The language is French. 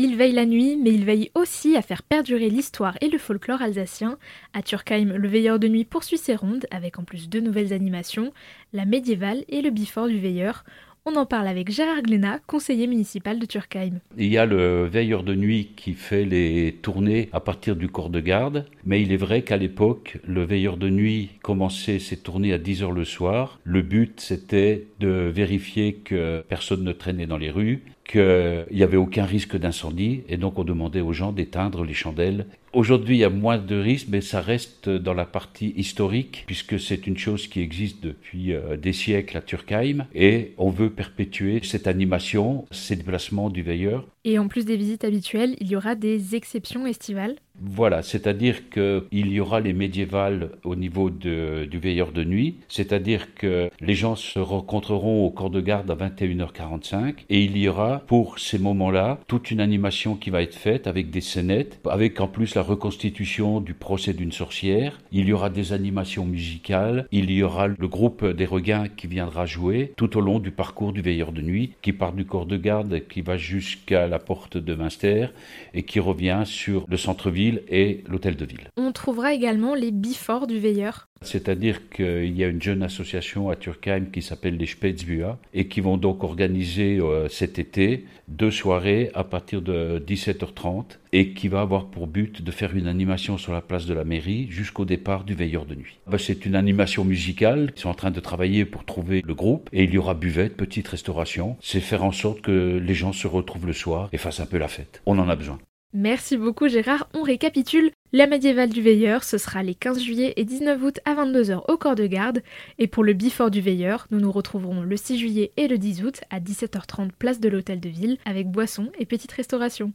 Il veille la nuit, mais il veille aussi à faire perdurer l'histoire et le folklore alsacien. À Turkheim, le veilleur de nuit poursuit ses rondes, avec en plus deux nouvelles animations, la médiévale et le bifort du veilleur. On en parle avec Gérard Glénat, conseiller municipal de Turkheim. Il y a le veilleur de nuit qui fait les tournées à partir du corps de garde, mais il est vrai qu'à l'époque, le veilleur de nuit commençait ses tournées à 10 heures le soir. Le but, c'était de vérifier que personne ne traînait dans les rues, qu'il n'y avait aucun risque d'incendie, et donc on demandait aux gens d'éteindre les chandelles. Aujourd'hui, il y a moins de risques, mais ça reste dans la partie historique, puisque c'est une chose qui existe depuis euh, des siècles à Turkheim, et on veut perpétuer cette animation, ces déplacements du veilleur. Et en plus des visites habituelles, il y aura des exceptions estivales voilà, c'est-à-dire qu'il y aura les médiévales au niveau du veilleur de nuit, c'est-à-dire que les gens se rencontreront au corps de garde à 21h45 et il y aura pour ces moments-là toute une animation qui va être faite avec des scénettes, avec en plus la reconstitution du procès d'une sorcière, il y aura des animations musicales, il y aura le groupe des regains qui viendra jouer tout au long du parcours du veilleur de nuit qui part du corps de garde, qui va jusqu'à la porte de Münster et qui revient sur le centre-ville et l'hôtel de ville. On trouvera également les biforts du veilleur. C'est-à-dire qu'il y a une jeune association à Turkheim qui s'appelle les Spätzbüa et qui vont donc organiser euh, cet été deux soirées à partir de 17h30 et qui va avoir pour but de faire une animation sur la place de la mairie jusqu'au départ du veilleur de nuit. Bah, c'est une animation musicale, ils sont en train de travailler pour trouver le groupe et il y aura buvette, petite restauration. C'est faire en sorte que les gens se retrouvent le soir et fassent un peu la fête. On en a besoin. Merci beaucoup Gérard. On récapitule. La médiévale du veilleur, ce sera les 15 juillet et 19 août à 22h au corps de garde. Et pour le bifort du veilleur, nous nous retrouverons le 6 juillet et le 10 août à 17h30 place de l'hôtel de ville avec boissons et petite restauration.